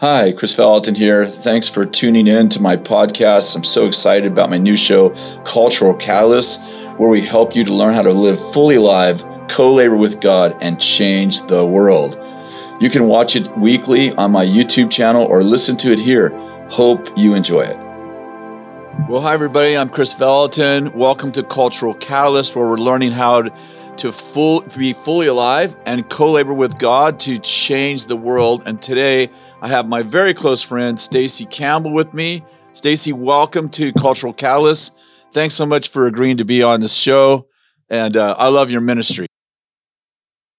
Hi, Kris Vallotton here. Thanks for tuning in to my podcast. I'm so excited about my new show, Cultural Catalyst, where we help you to learn how to live fully alive, co labor with God, and change the world. You can watch it weekly on my YouTube channel or listen to it here. Hope you enjoy it. Well, hi, everybody. I'm Kris Vallotton. Welcome to Cultural Catalyst, where we're learning how to to full be fully alive and co-labor with God to change the world. And today I have my very close friend Stacey Campbell with me. Stacey, welcome to Cultural Catalyst. Thanks so much for agreeing to be on this show, and uh, I love your ministry.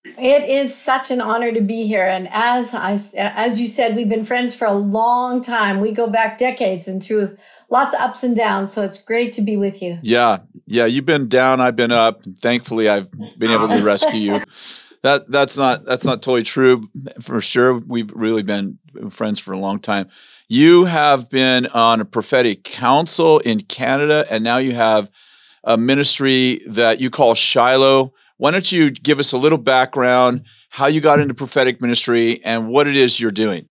It is such an honor to be here, and as I, as you said, we've been friends for a long time. We go back decades and through lots of ups and downs. So it's great to be with you. Yeah, yeah. You've been down, I've been up. Thankfully, I've been able to rescue you. That that's not that's not totally true for sure. We've really been friends for a long time. You have been on a prophetic council in Canada, and now you have a ministry that you call Shiloh. Why don't you give us a little background, how you got into prophetic ministry, and what it is you're doing?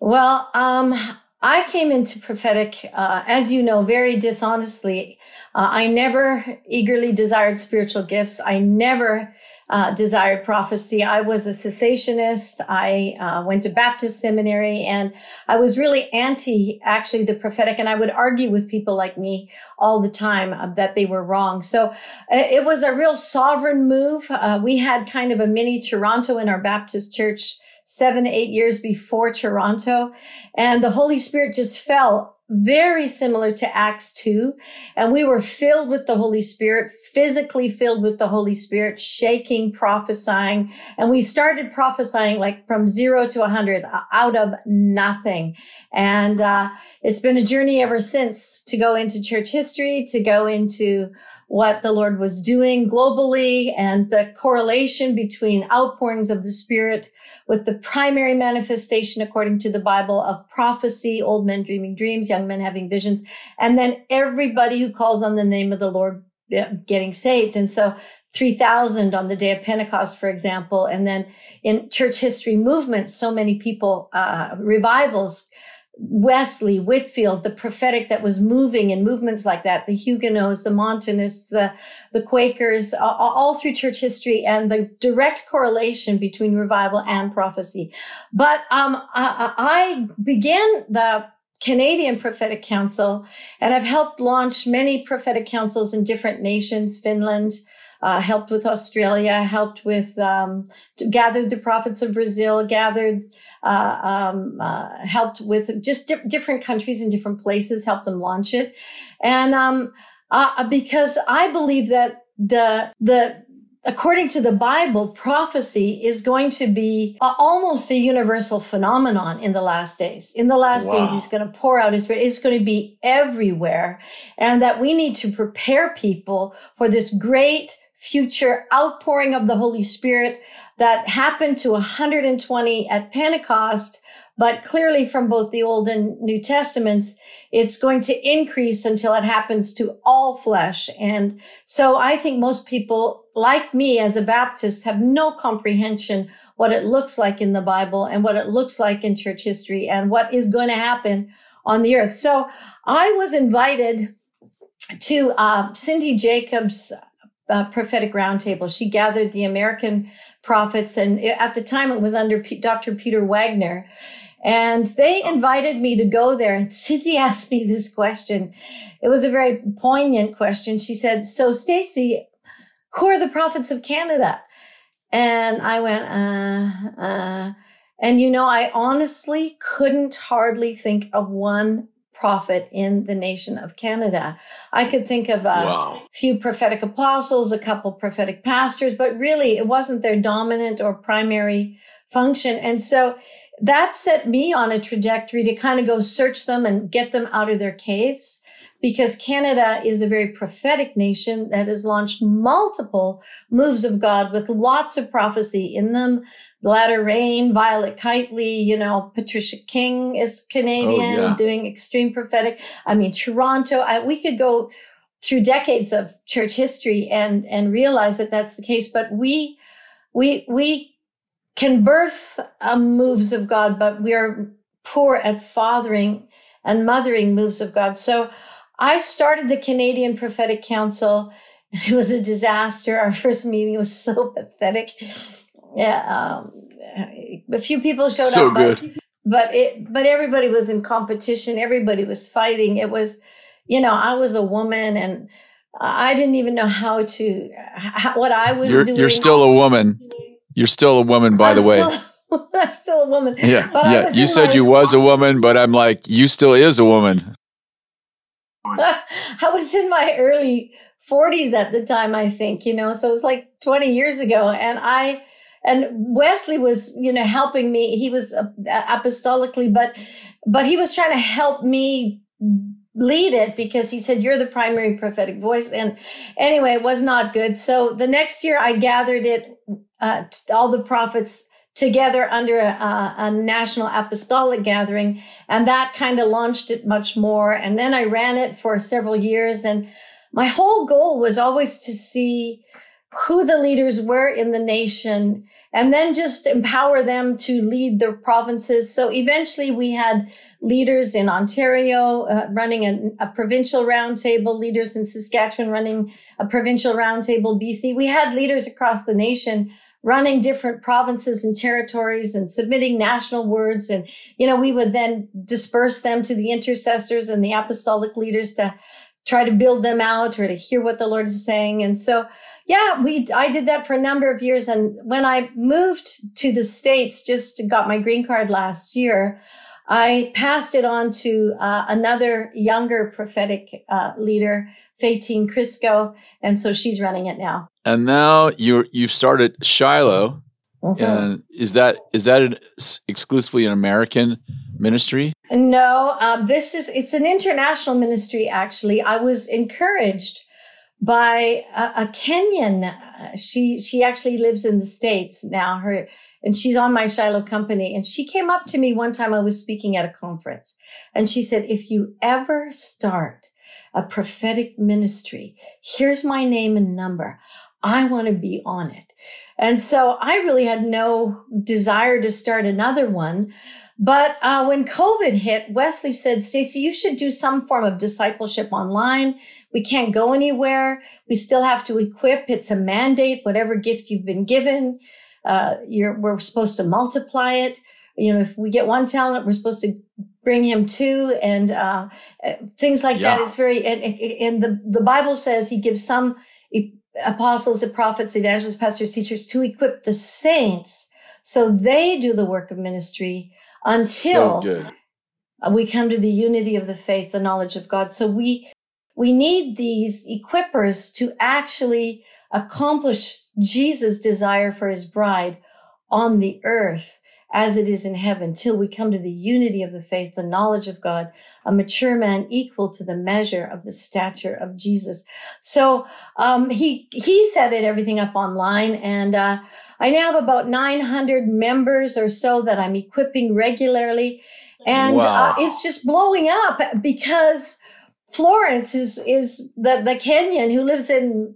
Well, um, I came into prophetic, uh, as you know, very dishonestly. Uh, I never eagerly desired spiritual gifts. I never uh, desired prophecy. I was a cessationist. I uh, went to Baptist seminary and I was really anti actually the prophetic. And I would argue with people like me all the time uh, that they were wrong. So uh, it was a real sovereign move. we had kind of a mini Toronto in our Baptist church seven, eight years before Toronto. And the Holy Spirit just fell very similar to Acts 2. And we were filled with the Holy Spirit, physically filled with the Holy Spirit, shaking, prophesying. And we started prophesying like from zero to a hundred out of nothing. And, uh, it's been a journey ever since to go into church history, to go into what the Lord was doing globally and the correlation between outpourings of the Spirit with the primary manifestation according to the Bible of prophecy, old men dreaming dreams, young men having visions, and then everybody who calls on the name of the Lord getting saved. And so 3000 on the day of Pentecost, for example. And then in church history movements, so many people, uh, revivals Wesley, Whitefield, the prophetic that was moving in movements like that, the Huguenots, the Montanists, the, the Quakers, all, all through church history and the direct correlation between revival and prophecy. But, um, I, I began the Canadian Prophetic Council and I've helped launch many prophetic councils in different nations, Finland, uh, helped with Australia, helped with, um, gathered the prophets of Brazil, gathered, uh, um, uh, helped with just di- different countries in different places, helped them launch it. And, um, uh, because I believe that the, the, according to the Bible, prophecy is going to be a, almost a universal phenomenon in the last days. In the last wow. days, he's going to pour out his spirit. It's going to be everywhere. And that we need to prepare people for this great future outpouring of the Holy Spirit that happened to 120 at Pentecost. But clearly from both the Old and New Testaments, it's going to increase until it happens to all flesh. And so I think most people like me as a Baptist have no comprehension what it looks like in the Bible and what it looks like in church history and what is going to happen on the earth. So I was invited to uh, Cindy Jacobs uh, prophetic roundtable. She gathered the American prophets, and at the time it was under P- Dr. Peter Wagner. And they invited me to go there. And Cindy asked me this question. It was a very poignant question. She said, So, Stacey, who are the prophets of Canada? And I went, uh, uh, and you know, I honestly couldn't hardly think of one prophet in the nation of Canada. I could think of a wow. few prophetic apostles, a couple prophetic pastors, but really it wasn't their dominant or primary function. And so that set me on a trajectory to kind of go search them and get them out of their caves because Canada is the very prophetic nation that has launched multiple moves of God with lots of prophecy in them. Latter Rain, Violet Kiteley, you know, Patricia King is Canadian, oh, yeah. doing extreme prophetic. I mean, Toronto, I, we could go through decades of church history and, and realize that that's the case. But we, we, we can birth uh, moves of God, but we are poor at fathering and mothering moves of God. So I started the Canadian Prophetic Council. It was a disaster. Our first meeting was so pathetic. Yeah, um, a few people showed so up. So good. But, but it, but everybody was in competition. Everybody was fighting. It was, you know, I was a woman and I didn't even know how to, how, what I was you're, doing. You're still a woman. You're still a woman, by I'm the way. Still, I'm still a woman. Yeah, yeah. You said my, you was a woman, but I'm like, you still is a woman. I was in my early 40s at the time, I think, you know, so it was like 20 years ago. And I, and Wesley was, you know, helping me. He was uh, apostolically, but, but he was trying to help me lead it because he said, you're the primary prophetic voice. And anyway, it was not good. So the next year I gathered it, uh, all the prophets together under a, a, national apostolic gathering. And that kind of launched it much more. And then I ran it for several years. And my whole goal was always to see who the leaders were in the nation and then just empower them to lead their provinces. So eventually we had leaders in Ontario uh, running a, a provincial roundtable, leaders in Saskatchewan running a provincial roundtable, BC. We had leaders across the nation running different provinces and territories and submitting national words. And, you know, we would then disperse them to the intercessors and the apostolic leaders to try to build them out or to hear what the Lord is saying. And so, yeah, we, I did that for a number of years. And when I moved to the States, just got my green card last year, I passed it on to uh, another younger prophetic uh, leader, Fatine Crisco, and so she's running it now. And now you you've started Shiloh, mm-hmm. and is that is that an, exclusively an American ministry? No, um, this is it's an international ministry. Actually, I was encouraged by a, a Kenyan. Uh, she she actually lives in the states now. Her and she's on my Shiloh company. And she came up to me one time I was speaking at a conference, and she said, "If you ever start a prophetic ministry, here's my name and number. I want to be on it." And so I really had no desire to start another one. But uh, when COVID hit, Wesley said, Stacey, you should do some form of discipleship online. We can't go anywhere. We still have to equip. It's a mandate, whatever gift you've been given. Uh, we're supposed to multiply it. You know, if we get one talent, we're supposed to bring him two and uh, things like yeah. that. It's very, and, and the, the Bible says he gives some apostles and prophets, evangelists, pastors, teachers to equip the saints. So they do the work of ministry until so we come to the unity of the faith, the knowledge of God. So we, we need these equippers to actually accomplish Jesus' desire for his bride on the earth as it is in heaven till we come to the unity of the faith, the knowledge of God, a mature man equal to the measure of the stature of Jesus. So, um, he, he set it everything up online and, uh, I now have about 900 members or so that I'm equipping regularly. And uh, wow. uh, it's just blowing up because Florence is, is the, the Kenyan who lives in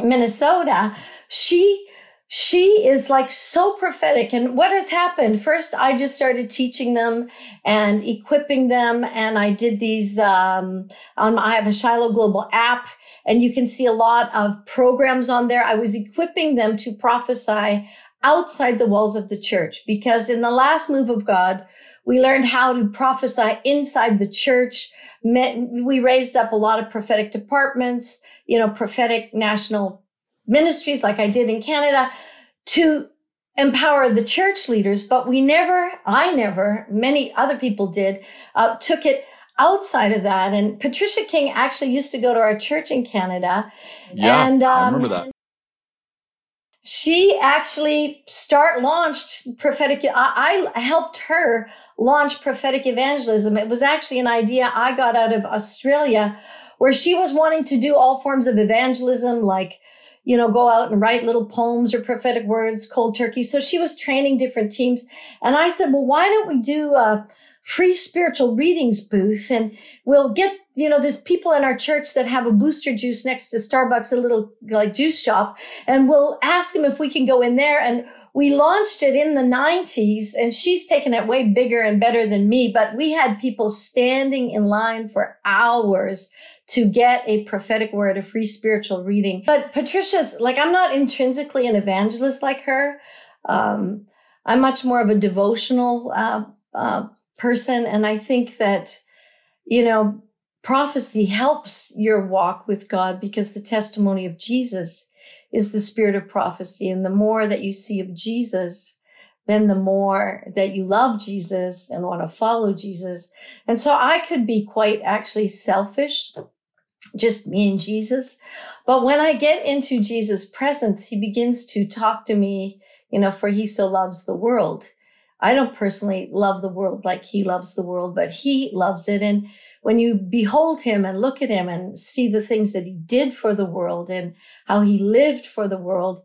Minnesota. She, she is like so prophetic. And what has happened? First, I just started teaching them and equipping them. And I did these, um, on, I have a Shiloh Global app and you can see a lot of programs on there. I was equipping them to prophesy outside the walls of the church because in the last move of God, we learned how to prophesy inside the church. We raised up a lot of prophetic departments, you know, prophetic national ministries like I did in Canada to empower the church leaders. But we never, I never, many other people did, uh, took it outside of that. And Patricia King actually used to go to our church in Canada. Yeah, and, um, I remember that. She actually start launched prophetic. I, I helped her launch prophetic evangelism. It was actually an idea I got out of Australia where she was wanting to do all forms of evangelism, like you know, go out and write little poems or prophetic words, cold turkey. So she was training different teams. And I said, well, why don't we do a free spiritual readings booth and we'll get, you know, there's people in our church that have a booster juice next to Starbucks, a little like juice shop. And we'll ask them if we can go in there and we launched it in the 90s and she's taken it way bigger and better than me, but we had people standing in line for hours to get a prophetic word, a free spiritual reading. But Patricia's like, I'm not intrinsically an evangelist like her. Um, I'm much more of a devotional uh, uh, person. And I think that, you know, prophecy helps your walk with God because the testimony of Jesus is the spirit of prophecy. And the more that you see of Jesus, then the more that you love Jesus and want to follow Jesus. And so I could be quite actually selfish, just me and Jesus. But when I get into Jesus' presence, he begins to talk to me, you know, for he so loves the world. I don't personally love the world like he loves the world, but he loves it. And when you behold him and look at him and see the things that he did for the world and how he lived for the world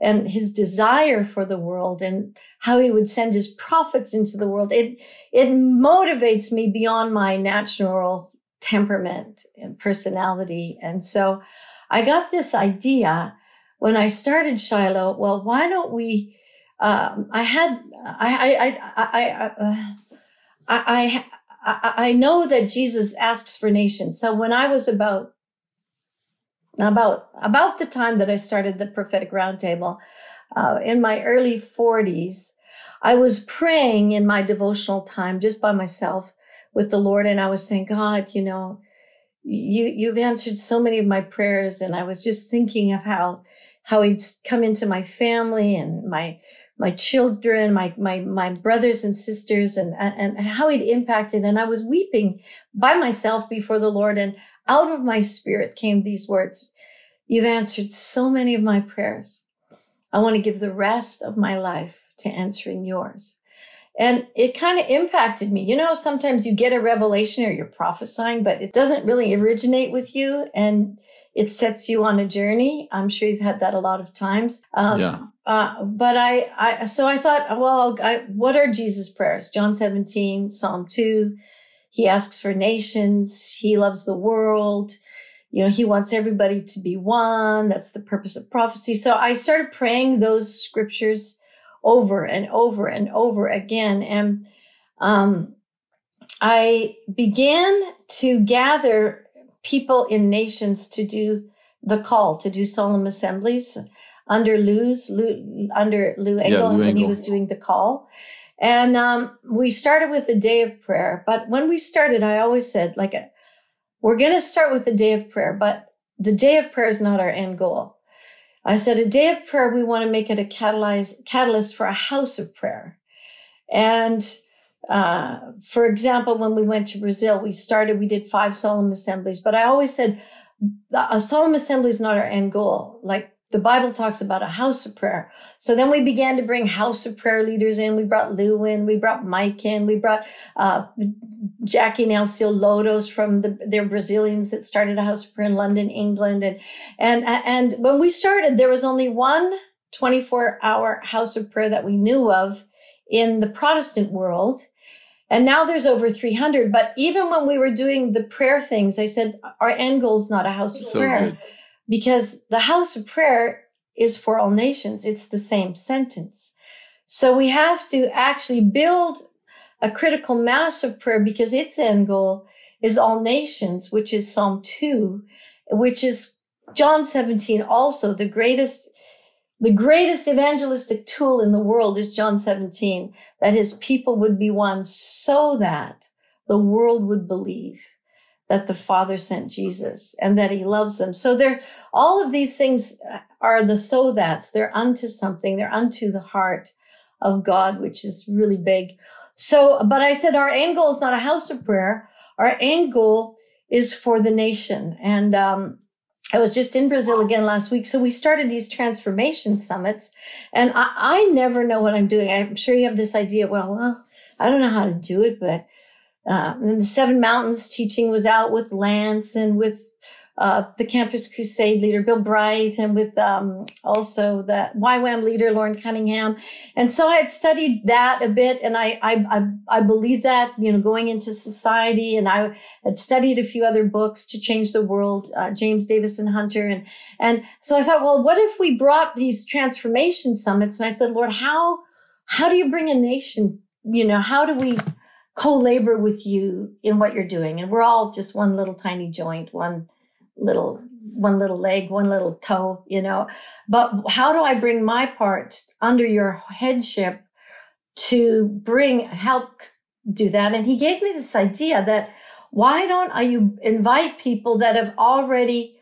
and his desire for the world and how he would send his prophets into the world, it, it motivates me beyond my natural temperament and personality. And so I got this idea when I started Shiloh. Well, why don't we, um, I had, I, I, I, I, uh, I, I I, I know that Jesus asks for nations. So when I was about about about the time that I started the prophetic roundtable, uh, in my early 40s, I was praying in my devotional time just by myself with the Lord, and I was saying, God, you know, you you've answered so many of my prayers, and I was just thinking of how how He'd come into my family and my my children, my, my, my brothers and sisters and, and, and how he'd impacted. And I was weeping by myself before the Lord and out of my spirit came these words. You've answered so many of my prayers. I want to give the rest of my life to answering yours. And it kind of impacted me. You know, sometimes you get a revelation or you're prophesying, but it doesn't really originate with you. And it sets you on a journey. I'm sure you've had that a lot of times. Um, yeah. Uh, but I, I, so I thought, well, I, what are Jesus' prayers? John 17, Psalm 2. He asks for nations. He loves the world. You know, he wants everybody to be one. That's the purpose of prophecy. So I started praying those scriptures over and over and over again. And, um, I began to gather people in nations to do the call, to do solemn assemblies under Lou's, Lou, under Lou Engle yeah, Lou when he was doing the call. And um, we started with a day of prayer. But when we started, I always said, like, we're going to start with the day of prayer, but the day of prayer is not our end goal. I said, a day of prayer, we want to make it a catalyze, catalyst for a house of prayer. And uh, for example, when we went to Brazil, we started, we did five solemn assemblies, but I always said a solemn assembly is not our end goal. Like the Bible talks about a house of prayer. So then we began to bring house of prayer leaders in. We brought Lou in, we brought Mike in, we brought uh, Jackie and Alcio Lodos from the they're Brazilians that started a house of prayer in London, England. And and and when we started, there was only one 24 hour house of prayer that we knew of in the Protestant world. And now there's over 300. But even when we were doing the prayer things, I said, our end goal is not a house of so prayer good. Because the house of prayer is for all nations. It's the same sentence. So we have to actually build a critical mass of prayer because its end goal is all nations, which is Psalm 2, which is John 17 also the greatest the greatest evangelistic tool in the world is John 17, that his people would be one so that the world would believe that the Father sent Jesus and that he loves them. So there, all of these things are the so that's, they're unto something, they're unto the heart of God, which is really big. So, but I said our end goal is not a house of prayer. Our end goal is for the nation. And, um, I was just in Brazil again last week. So we started these transformation summits and I, I, never know what I'm doing. I'm sure you have this idea. Well, well, I don't know how to do it, but, uh, and the seven mountains teaching was out with Lance and with, uh, the Campus Crusade leader, Bill Bright, and with um, also the YWAM leader, Loren Cunningham. And so I had studied that a bit, and I, I, I, I believe that, you know, going into society, and I had studied a few other books to change the world, uh, James Davison Hunter. And, and so I thought, well, what if we brought these transformation summits? And I said, Lord, how, how do you bring a nation? You know, how do we co-labor with you in what you're doing? And we're all just one little tiny joint, one, little one little leg, one little toe, you know. But how do I bring my part under your headship to bring help do that? And he gave me this idea that why don't I you invite people that have already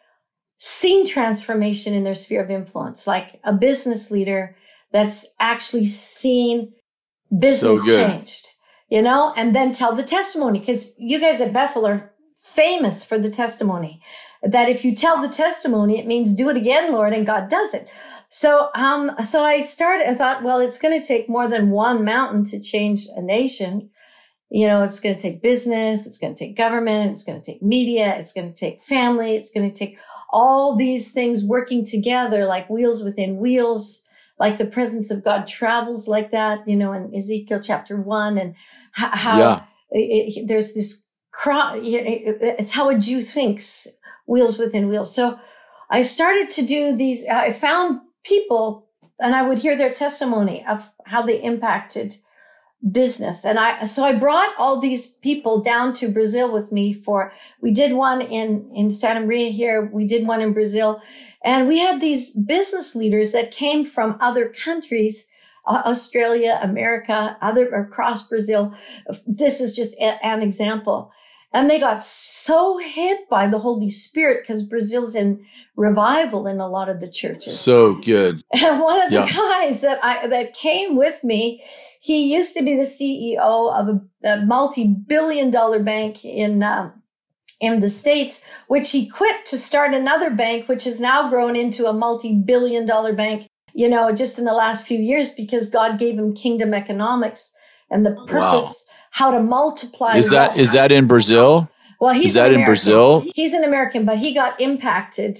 seen transformation in their sphere of influence, like a business leader that's actually seen business so changed, you know, and then tell the testimony because you guys at Bethel are famous for the testimony that if you tell the testimony, it means do it again, Lord, and God does it. So, um, so I started and thought, well, it's going to take more than one mountain to change a nation. You know, it's going to take business. It's going to take government. It's going to take media. It's going to take family. It's going to take all these things working together like wheels within wheels, like the presence of God travels like that, you know, in Ezekiel chapter one and how, yeah. it, it, there's this. It's how a Jew thinks wheels within wheels. So I started to do these, I found people and I would hear their testimony of how they impacted business. And I, so I brought all these people down to Brazil with me for, we did one in, in Santa Maria here. We did one in Brazil and we had these business leaders that came from other countries Australia, America, other across Brazil. This is just a, an example. And they got so hit by the Holy Spirit because Brazil's in revival in a lot of the churches. So good. And one of the guys that I that came with me, he used to be the CEO of a, a multi-billion dollar bank in uh, in the states, which he quit to start another bank, which has now grown into a multi-billion dollar bank. You know, just in the last few years, because God gave him kingdom economics and the purpose. Wow how to multiply. Is that is that in Brazil? Well, he's is that in Brazil? He's an American, but he got impacted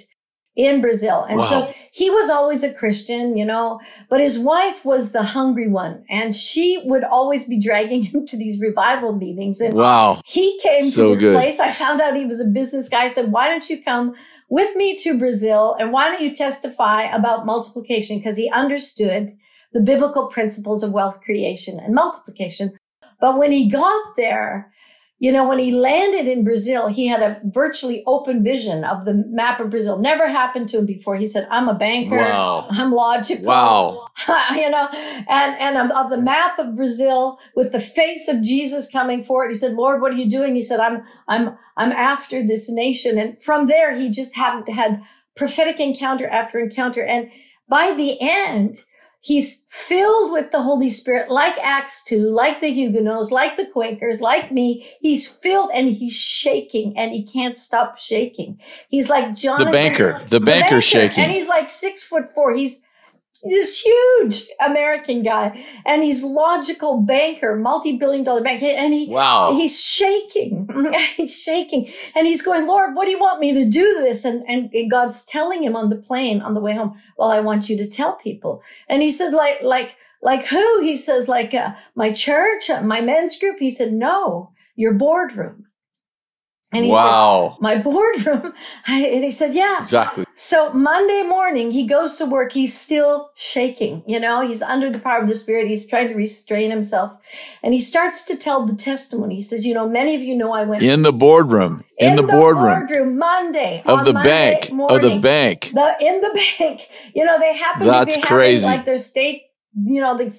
in Brazil. And wow. so he was always a Christian, you know, but his wife was the hungry one and she would always be dragging him to these revival meetings. And wow. he came so to this good. place. I found out he was a business guy. I said, why don't you come with me to Brazil? And why don't you testify about multiplication? Because he understood the biblical principles of wealth creation and multiplication. But when he got there, you know, when he landed in Brazil, he had a virtually open vision of the map of Brazil. Never happened to him before. He said, I'm a banker. Wow. I'm logical. Wow. you know, and, and of the map of Brazil with the face of Jesus coming forward. He said, Lord, what are you doing? He said, I'm, I'm, I'm after this nation. And from there, he just had, had prophetic encounter after encounter. And by the end, He's filled with the Holy Spirit, like Acts 2, like the Huguenots, like the Quakers, like me. He's filled and he's shaking and he can't stop shaking. He's like John. The banker, the, the banker shaking. And he's like six foot four. He's this huge American guy, and he's logical banker, multi-billion dollar banker, and he wow. he's shaking, he's shaking, and he's going, Lord, what do you want me to do this? And, and and God's telling him on the plane on the way home, well, I want you to tell people, and he said, like like like who? He says, like uh, my church, uh, my men's group. He said, no, your boardroom. And he wow. said, my boardroom. and he said, yeah. Exactly. So Monday morning, he goes to work. He's still shaking. You know, he's under the power of the spirit. He's trying to restrain himself. And he starts to tell the testimony. He says, you know, many of you know I went in the boardroom, in, in the, the, boardroom, boardroom Monday of the Monday bank, morning, of the bank, the, in the bank. You know, they happen That's to be crazy. like their state, you know, the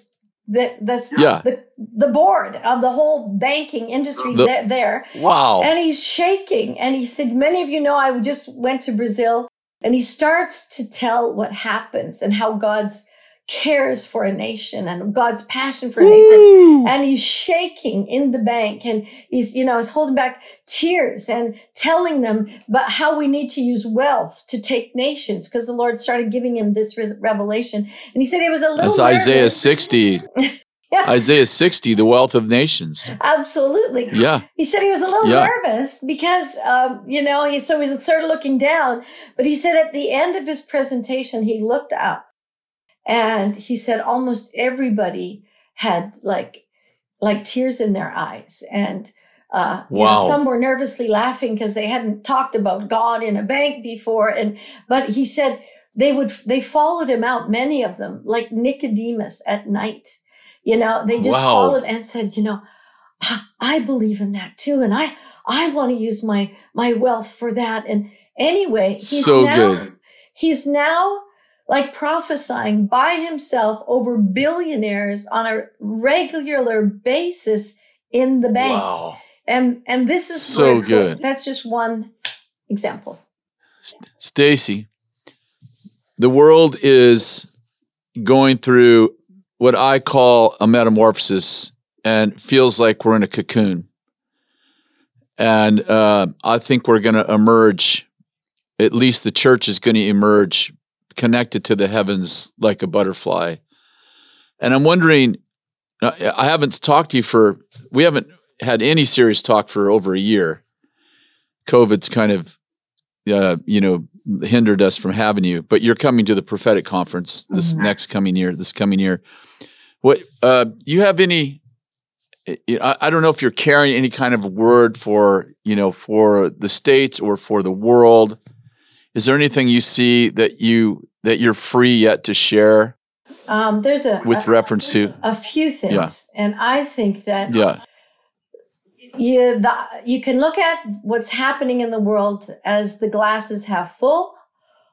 the that's yeah. the, the board of the whole banking industry the, there. Wow. And he's shaking. And he said, many of you know, I just went to Brazil and he starts to tell what happens and how God's cares for a nation and God's passion for a nation. And he's shaking in the bank and he's, you know, he's holding back tears and telling them about how we need to use wealth to take nations because the Lord started giving him this revelation. And he said it was a little That's Isaiah 60. Yeah. Isaiah 60, the wealth of nations. Absolutely. Yeah. He said he was a little yeah. nervous because, um, you know, he, so he started looking down, but he said at the end of his presentation, he looked up and he said almost everybody had like, like tears in their eyes. And, uh, wow. You know, some were nervously laughing because they hadn't talked about God in a bank before. And, but he said they would, they followed him out, many of them, like Nicodemus at night you know, they just wow. followed and said, you know, I believe in that too. And I, I want to use my, my wealth for that. And anyway, he's so now, good. he's now like prophesying by himself over billionaires on a regular basis in the bank. Wow. And, and this is so good. Going. That's just one example. Stacey, the world is going through what I call a metamorphosis and feels like we're in a cocoon. And uh, I think we're going to emerge, at least the church is going to emerge connected to the heavens like a butterfly. And I'm wondering, I haven't talked to you for, we haven't had any serious talk for over a year. COVID's kind of, uh, you know, hindered us from having you, but you're coming to the prophetic conference this mm-hmm. next coming year, this coming year. What uh, you have any? I, I don't know if you're carrying any kind of word for you know for the states or for the world. Is there anything you see that you that you're free yet to share? Um, there's a with a, reference to a few things, yeah. and I think that yeah. You, the, you can look at what's happening in the world as the glass is half full,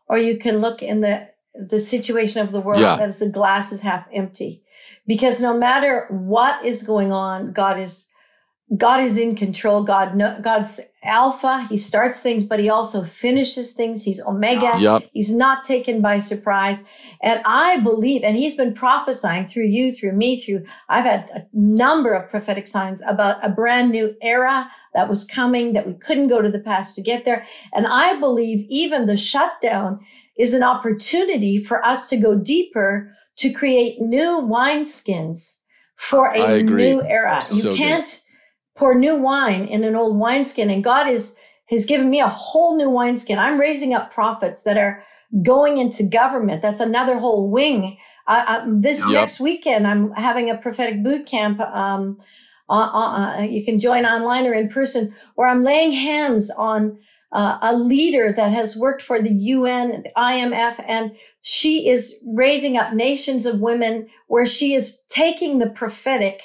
or you can look in the the situation of the world yeah. as the glass is half empty because no matter what is going on, God is God is in control. God, God's alpha. He starts things, but he also finishes things. He's omega. Yep. He's not taken by surprise. And I believe, and he's been prophesying through you, through me, through, I've had a number of prophetic signs about a brand new era that was coming that we couldn't go to the past to get there. And I believe even the shutdown is an opportunity for us to go deeper to create new wineskins for a new era. You can't good. Pour new wine in an old wineskin. And God is, has given me a whole new wineskin. I'm raising up prophets that are going into government. That's another whole wing. Uh, this yep. next weekend, I'm having a prophetic boot camp. Um, uh, uh, you can join online or in person where I'm laying hands on uh, a leader that has worked for the UN, the IMF, and she is raising up nations of women where she is taking the prophetic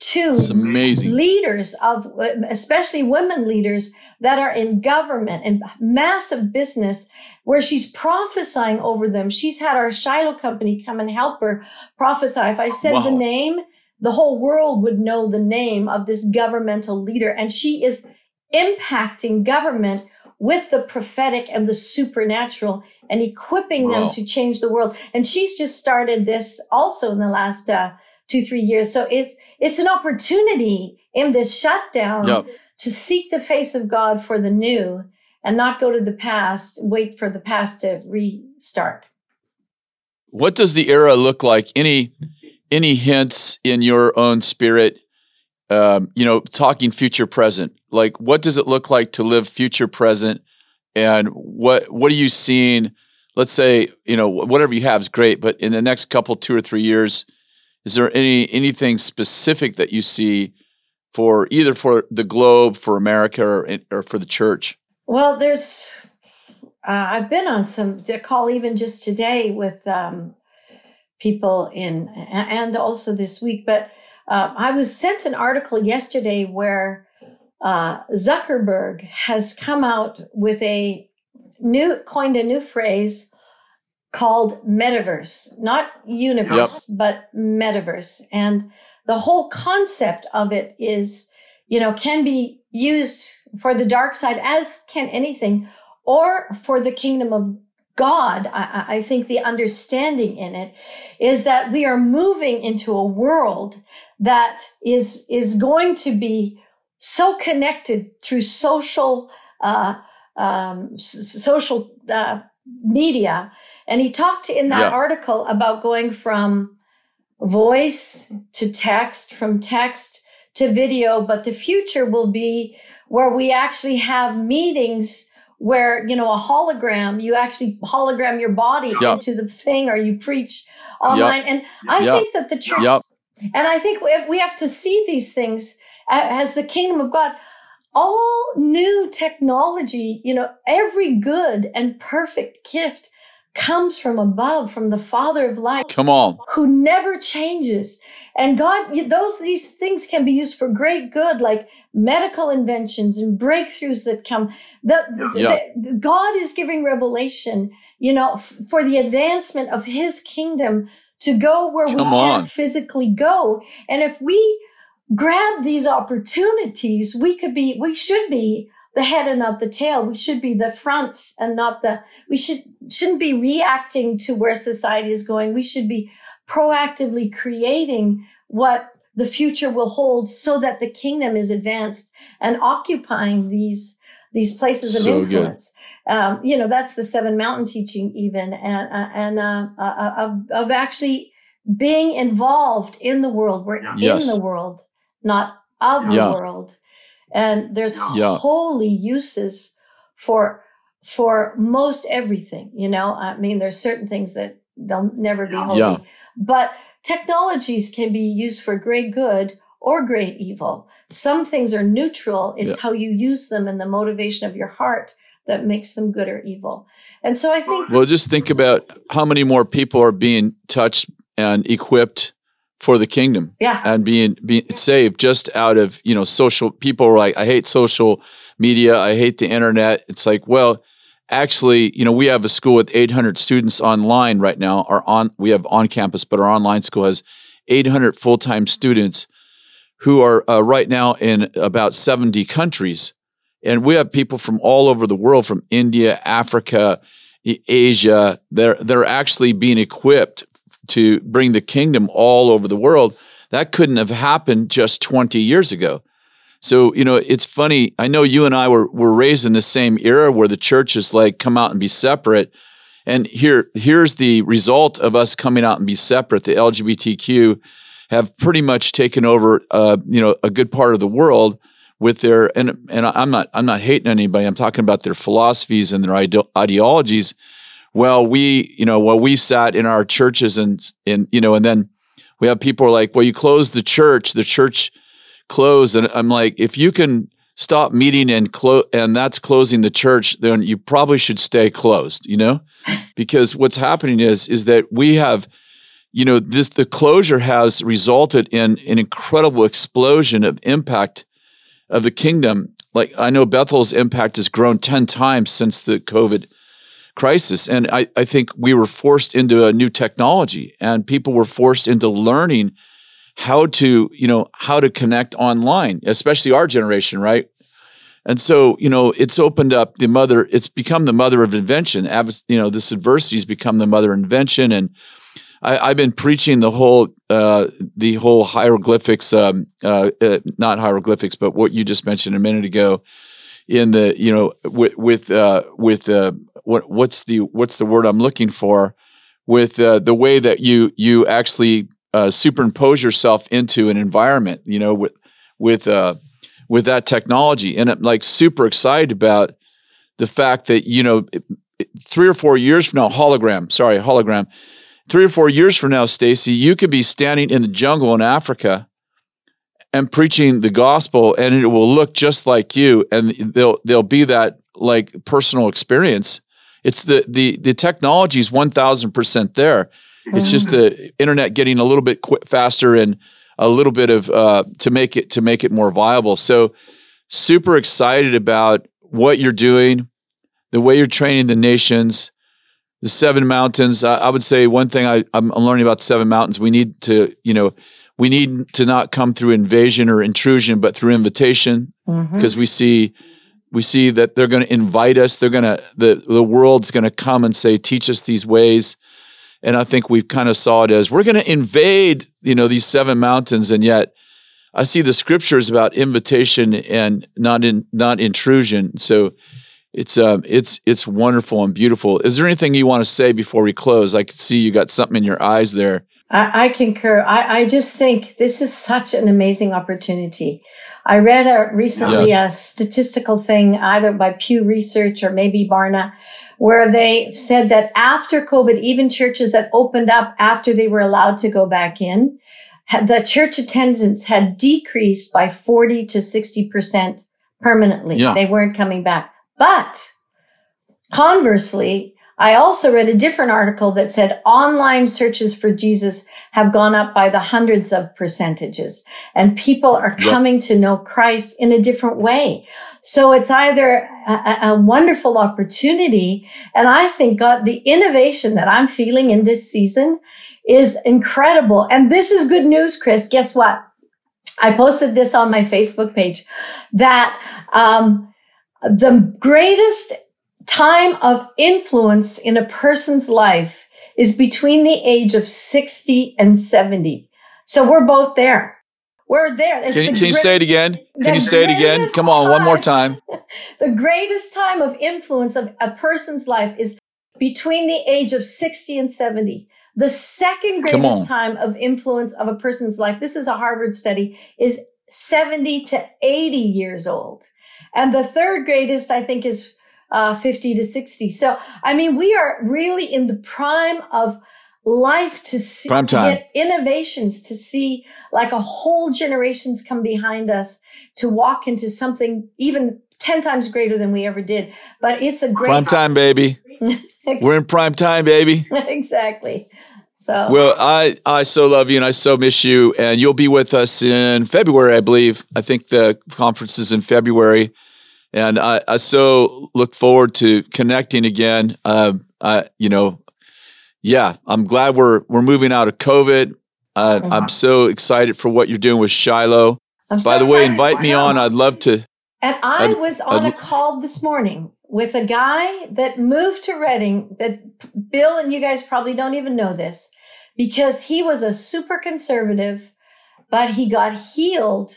to leaders of, especially women leaders that are in government and massive business where she's prophesying over them. She's had our Shiloh company come and help her prophesy. If I said wow. the name, the whole world would know the name of this governmental leader. And she is impacting government with the prophetic and the supernatural and equipping wow. them to change the world. And she's just started this also in the last uh, two, three years. So it's, it's an opportunity in this shutdown yep. to seek the face of God for the new and not go to the past, wait for the past to restart. What does the era look like? Any, any hints in your own spirit? Um, you know, talking future present like what does it look like to live future present and what what are you seeing let's say you know whatever you have is great but in the next couple two or three years is there any anything specific that you see for either for the globe for america or, or for the church? Well there's uh, i've been on some call even just today with um, people in and also this week but uh, i was sent an article yesterday where uh, Zuckerberg has come out with a new, coined a new phrase called metaverse, not universe, yep. but metaverse. And the whole concept of it is, you know, can be used for the dark side as can anything or for the kingdom of God. I, I think the understanding in it is that we are moving into a world that is, is going to be so connected through social uh, um, s- social uh, media. And he talked in that yeah. article about going from voice to text, from text to video, but the future will be where we actually have meetings where, you know, a hologram, you actually hologram your body yep. into the thing or you preach online. Yep. And I think that the church, and I think we have to see these things as the kingdom of God. All new technology, you know, every good and perfect gift comes from above, from the Father of light. Come on. Who never changes. And God, those, these things can be used for great good, like medical inventions and breakthroughs that come. The, yeah. the, God is giving revelation, you know, f- for the advancement of his kingdom to go where Come we can't physically go. And if we grab these opportunities, we could be, we should be the head and not the tail. We should be the front and not the, we should, shouldn't be reacting to where society is going. We should be proactively creating what the future will hold so that the kingdom is advanced and occupying these, these places of so influence. Um, you know, that's the seven mountain teaching even and, uh, and, uh, uh, of, of actually being involved in the world. We're yes. in the world, not of the world. And there's yeah. holy uses for for most everything, you know. I mean, there's certain things that they'll never be holy. Yeah. But technologies can be used for great good or great evil. Some things are neutral. It's yeah. how you use them and the motivation of your heart that makes them good or evil. And so I think Well, just think about how many more people are being touched and equipped for the kingdom. Yeah. And being being saved just out of, you know, social people are like, I hate social media, I hate the internet. It's like, well, actually, you know, we have a school with 800 students online right now. Our on we have on campus, but our online school has 800 full-time students who are uh, right now in about 70 countries. And we have people from all over the world, from India, Africa, Asia. They're they're actually being equipped to bring the kingdom all over the world. That couldn't have happened just 20 years ago. So, you know, it's funny. I know you and I were, were raised in the same era where the church is like, come out and be separate. And here, here's the result of us coming out and be separate. The LGBTQ have pretty much taken over, uh, you know, a good part of the world with their, and, and I'm not, I'm not hating anybody. I'm talking about their philosophies and their ide- ideologies well, we, you know, well, we sat in our churches and, and, you know, and then we have people like, well, you close the church, the church closed. And I'm like, if you can stop meeting and close, and that's closing the church, then you probably should stay closed, you know, because what's happening is, is that we have, you know, this, the closure has resulted in an incredible explosion of impact of the kingdom. Like I know Bethel's impact has grown 10 times since the COVID crisis. And I, I think we were forced into a new technology and people were forced into learning how to, you know, how to connect online, especially our generation, right? And so, you know, it's opened up the mother, it's become the mother of invention. You know, this adversity has become the mother of invention. And I, have been preaching the whole, uh, the whole hieroglyphics, um, uh, uh, not hieroglyphics, but what you just mentioned a minute ago in the, you know, with, with, uh, with, uh, what what's the what's the word I'm looking for with uh, the way that you you actually uh, superimpose yourself into an environment, you know, with with uh, with that technology, and I'm like super excited about the fact that you know, three or four years from now, hologram, sorry, hologram, three or four years from now, Stacey, you could be standing in the jungle in Africa and preaching the gospel, and it will look just like you, and they'll they'll be that like personal experience it's the the the technology is one thousand percent there. It's just the internet getting a little bit qu- faster and a little bit of uh, to make it to make it more viable. So super excited about what you're doing, the way you're training the nations, the seven mountains. I, I would say one thing I, I'm learning about seven mountains. We need to you know we need to not come through invasion or intrusion, but through invitation because mm-hmm. we see we see that they're going to invite us they're going to the the world's going to come and say teach us these ways. And i think we've kind of saw it as we're going to invade you know these seven mountains and yet i see the scriptures about invitation and not in not intrusion. So it's um it's it's wonderful and beautiful. Is there anything you want to say before we close? I can see you got something in your eyes there. I, I concur. I, I, just think this is such an amazing opportunity. I read a, recently yes. a statistical thing either by Pew Research or maybe Barna, where they said that after COVID, even churches that opened up after they were allowed to go back in, the church attendance had decreased by 40 to 60% permanently. Yeah. They weren't coming back. But conversely, I also read a different article that said online searches for Jesus have gone up by the hundreds of percentages and people are coming yep. to know Christ in a different way. So it's either a, a, wonderful opportunity. And I think God, the innovation that I'm feeling in this season is incredible. And this is good news, Chris. Guess what? I posted this on my Facebook page that, um, the greatest time of influence in a person's life is between the age of 60 and 70. So we're both there. We're there. It's can, the can you say it again? Can you say it again? Come on, time, one more time. the greatest time of influence of a person's life is between the age of 60 and 70. The second greatest time of influence of a person's life, this is a Harvard study, is 70 to 80 years old. And the third greatest, I think, is uh, 50 to 60. So, I mean, we are really in the prime of life to see prime time. get innovations to see like a whole generations come behind us to walk into something even 10 times greater than we ever did. But it's a great prime time, baby. We're in prime time, baby. exactly. So well, I I so love you and I so miss you, and you'll be with us in February, I believe. I think the conference is in February, and I, I so look forward to connecting again. Uh, I, you know, yeah, I'm glad we're we're moving out of COVID. Uh. I'm so excited for what you're doing with Shiloh. I'm By so the way, invite me on. I'd love to. And I I'd, was on I'd, a call this morning with a guy that moved to Redding. That Bill and you guys probably don't even know this because he was a super conservative, but he got healed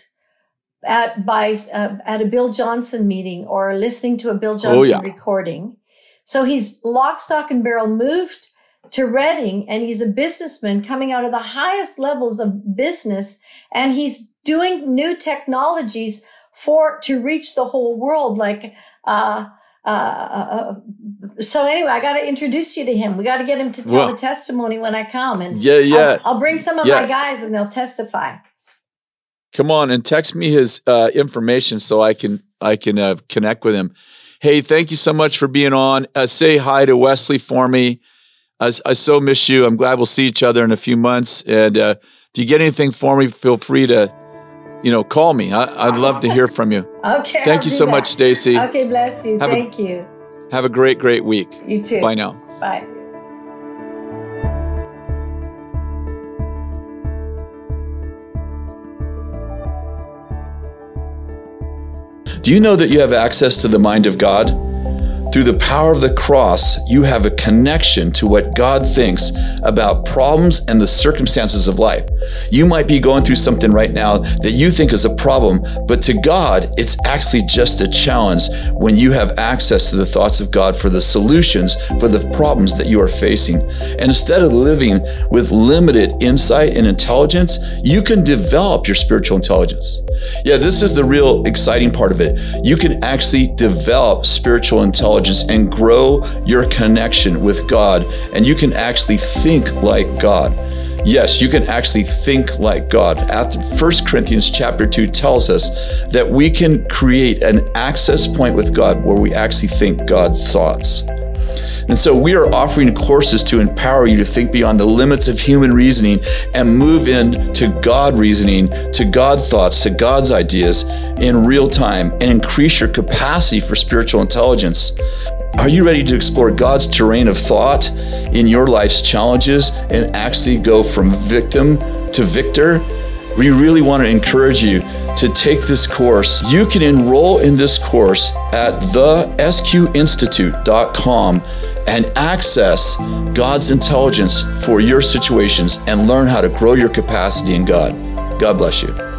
at by uh, at a Bill Johnson meeting or listening to a Bill Johnson oh, yeah. recording. So he's lock, stock, and barrel moved to Redding, and he's a businessman coming out of the highest levels of business, and he's doing new technologies for to reach the whole world, like. Uh, uh, uh, so anyway, I got to introduce you to him. We got to get him to tell well, a testimony when I come, and yeah, yeah, I'll, I'll bring some of yeah. my guys, and they'll testify. Come on and text me his uh, information so I can I can uh, connect with him. Hey, thank you so much for being on. Uh, say hi to Wesley for me. I, I, so miss you. I'm glad we'll see each other in a few months. And uh, if you get anything for me, feel free to, you know, call me. I, would love to hear from you. okay. Thank I'll you so that. much, Stacey. Okay, bless you. Have thank a, you. Have a great, great week. You too. Bye now. Bye. Do you know that you have access to the mind of God? Through the power of the cross, you have a connection to what God thinks about problems and the circumstances of life. You might be going through something right now that you think is a problem, but to God, it's actually just a challenge when you have access to the thoughts of God for the solutions for the problems that you are facing. And instead of living with limited insight and intelligence, you can develop your spiritual intelligence. Yeah, this is the real exciting part of it. You can actually develop spiritual intelligence intelligence and grow your connection with God. And you can actually think like God. Yes, you can actually think like God. At 1 Corinthians chapter 2 tells us that we can create an access point with God where we actually think God's thoughts. And so we are offering courses to empower you to think beyond the limits of human reasoning and move into God reasoning, to God thoughts, to God's ideas in real time and increase your capacity for spiritual intelligence. Are you ready to explore God's terrain of thought in your life's challenges and actually go from victim to victor? We really want to encourage you to take this course. You can enroll in this course at thesqinstitute.com and access God's intelligence for your situations and learn how to grow your capacity in God. God bless you.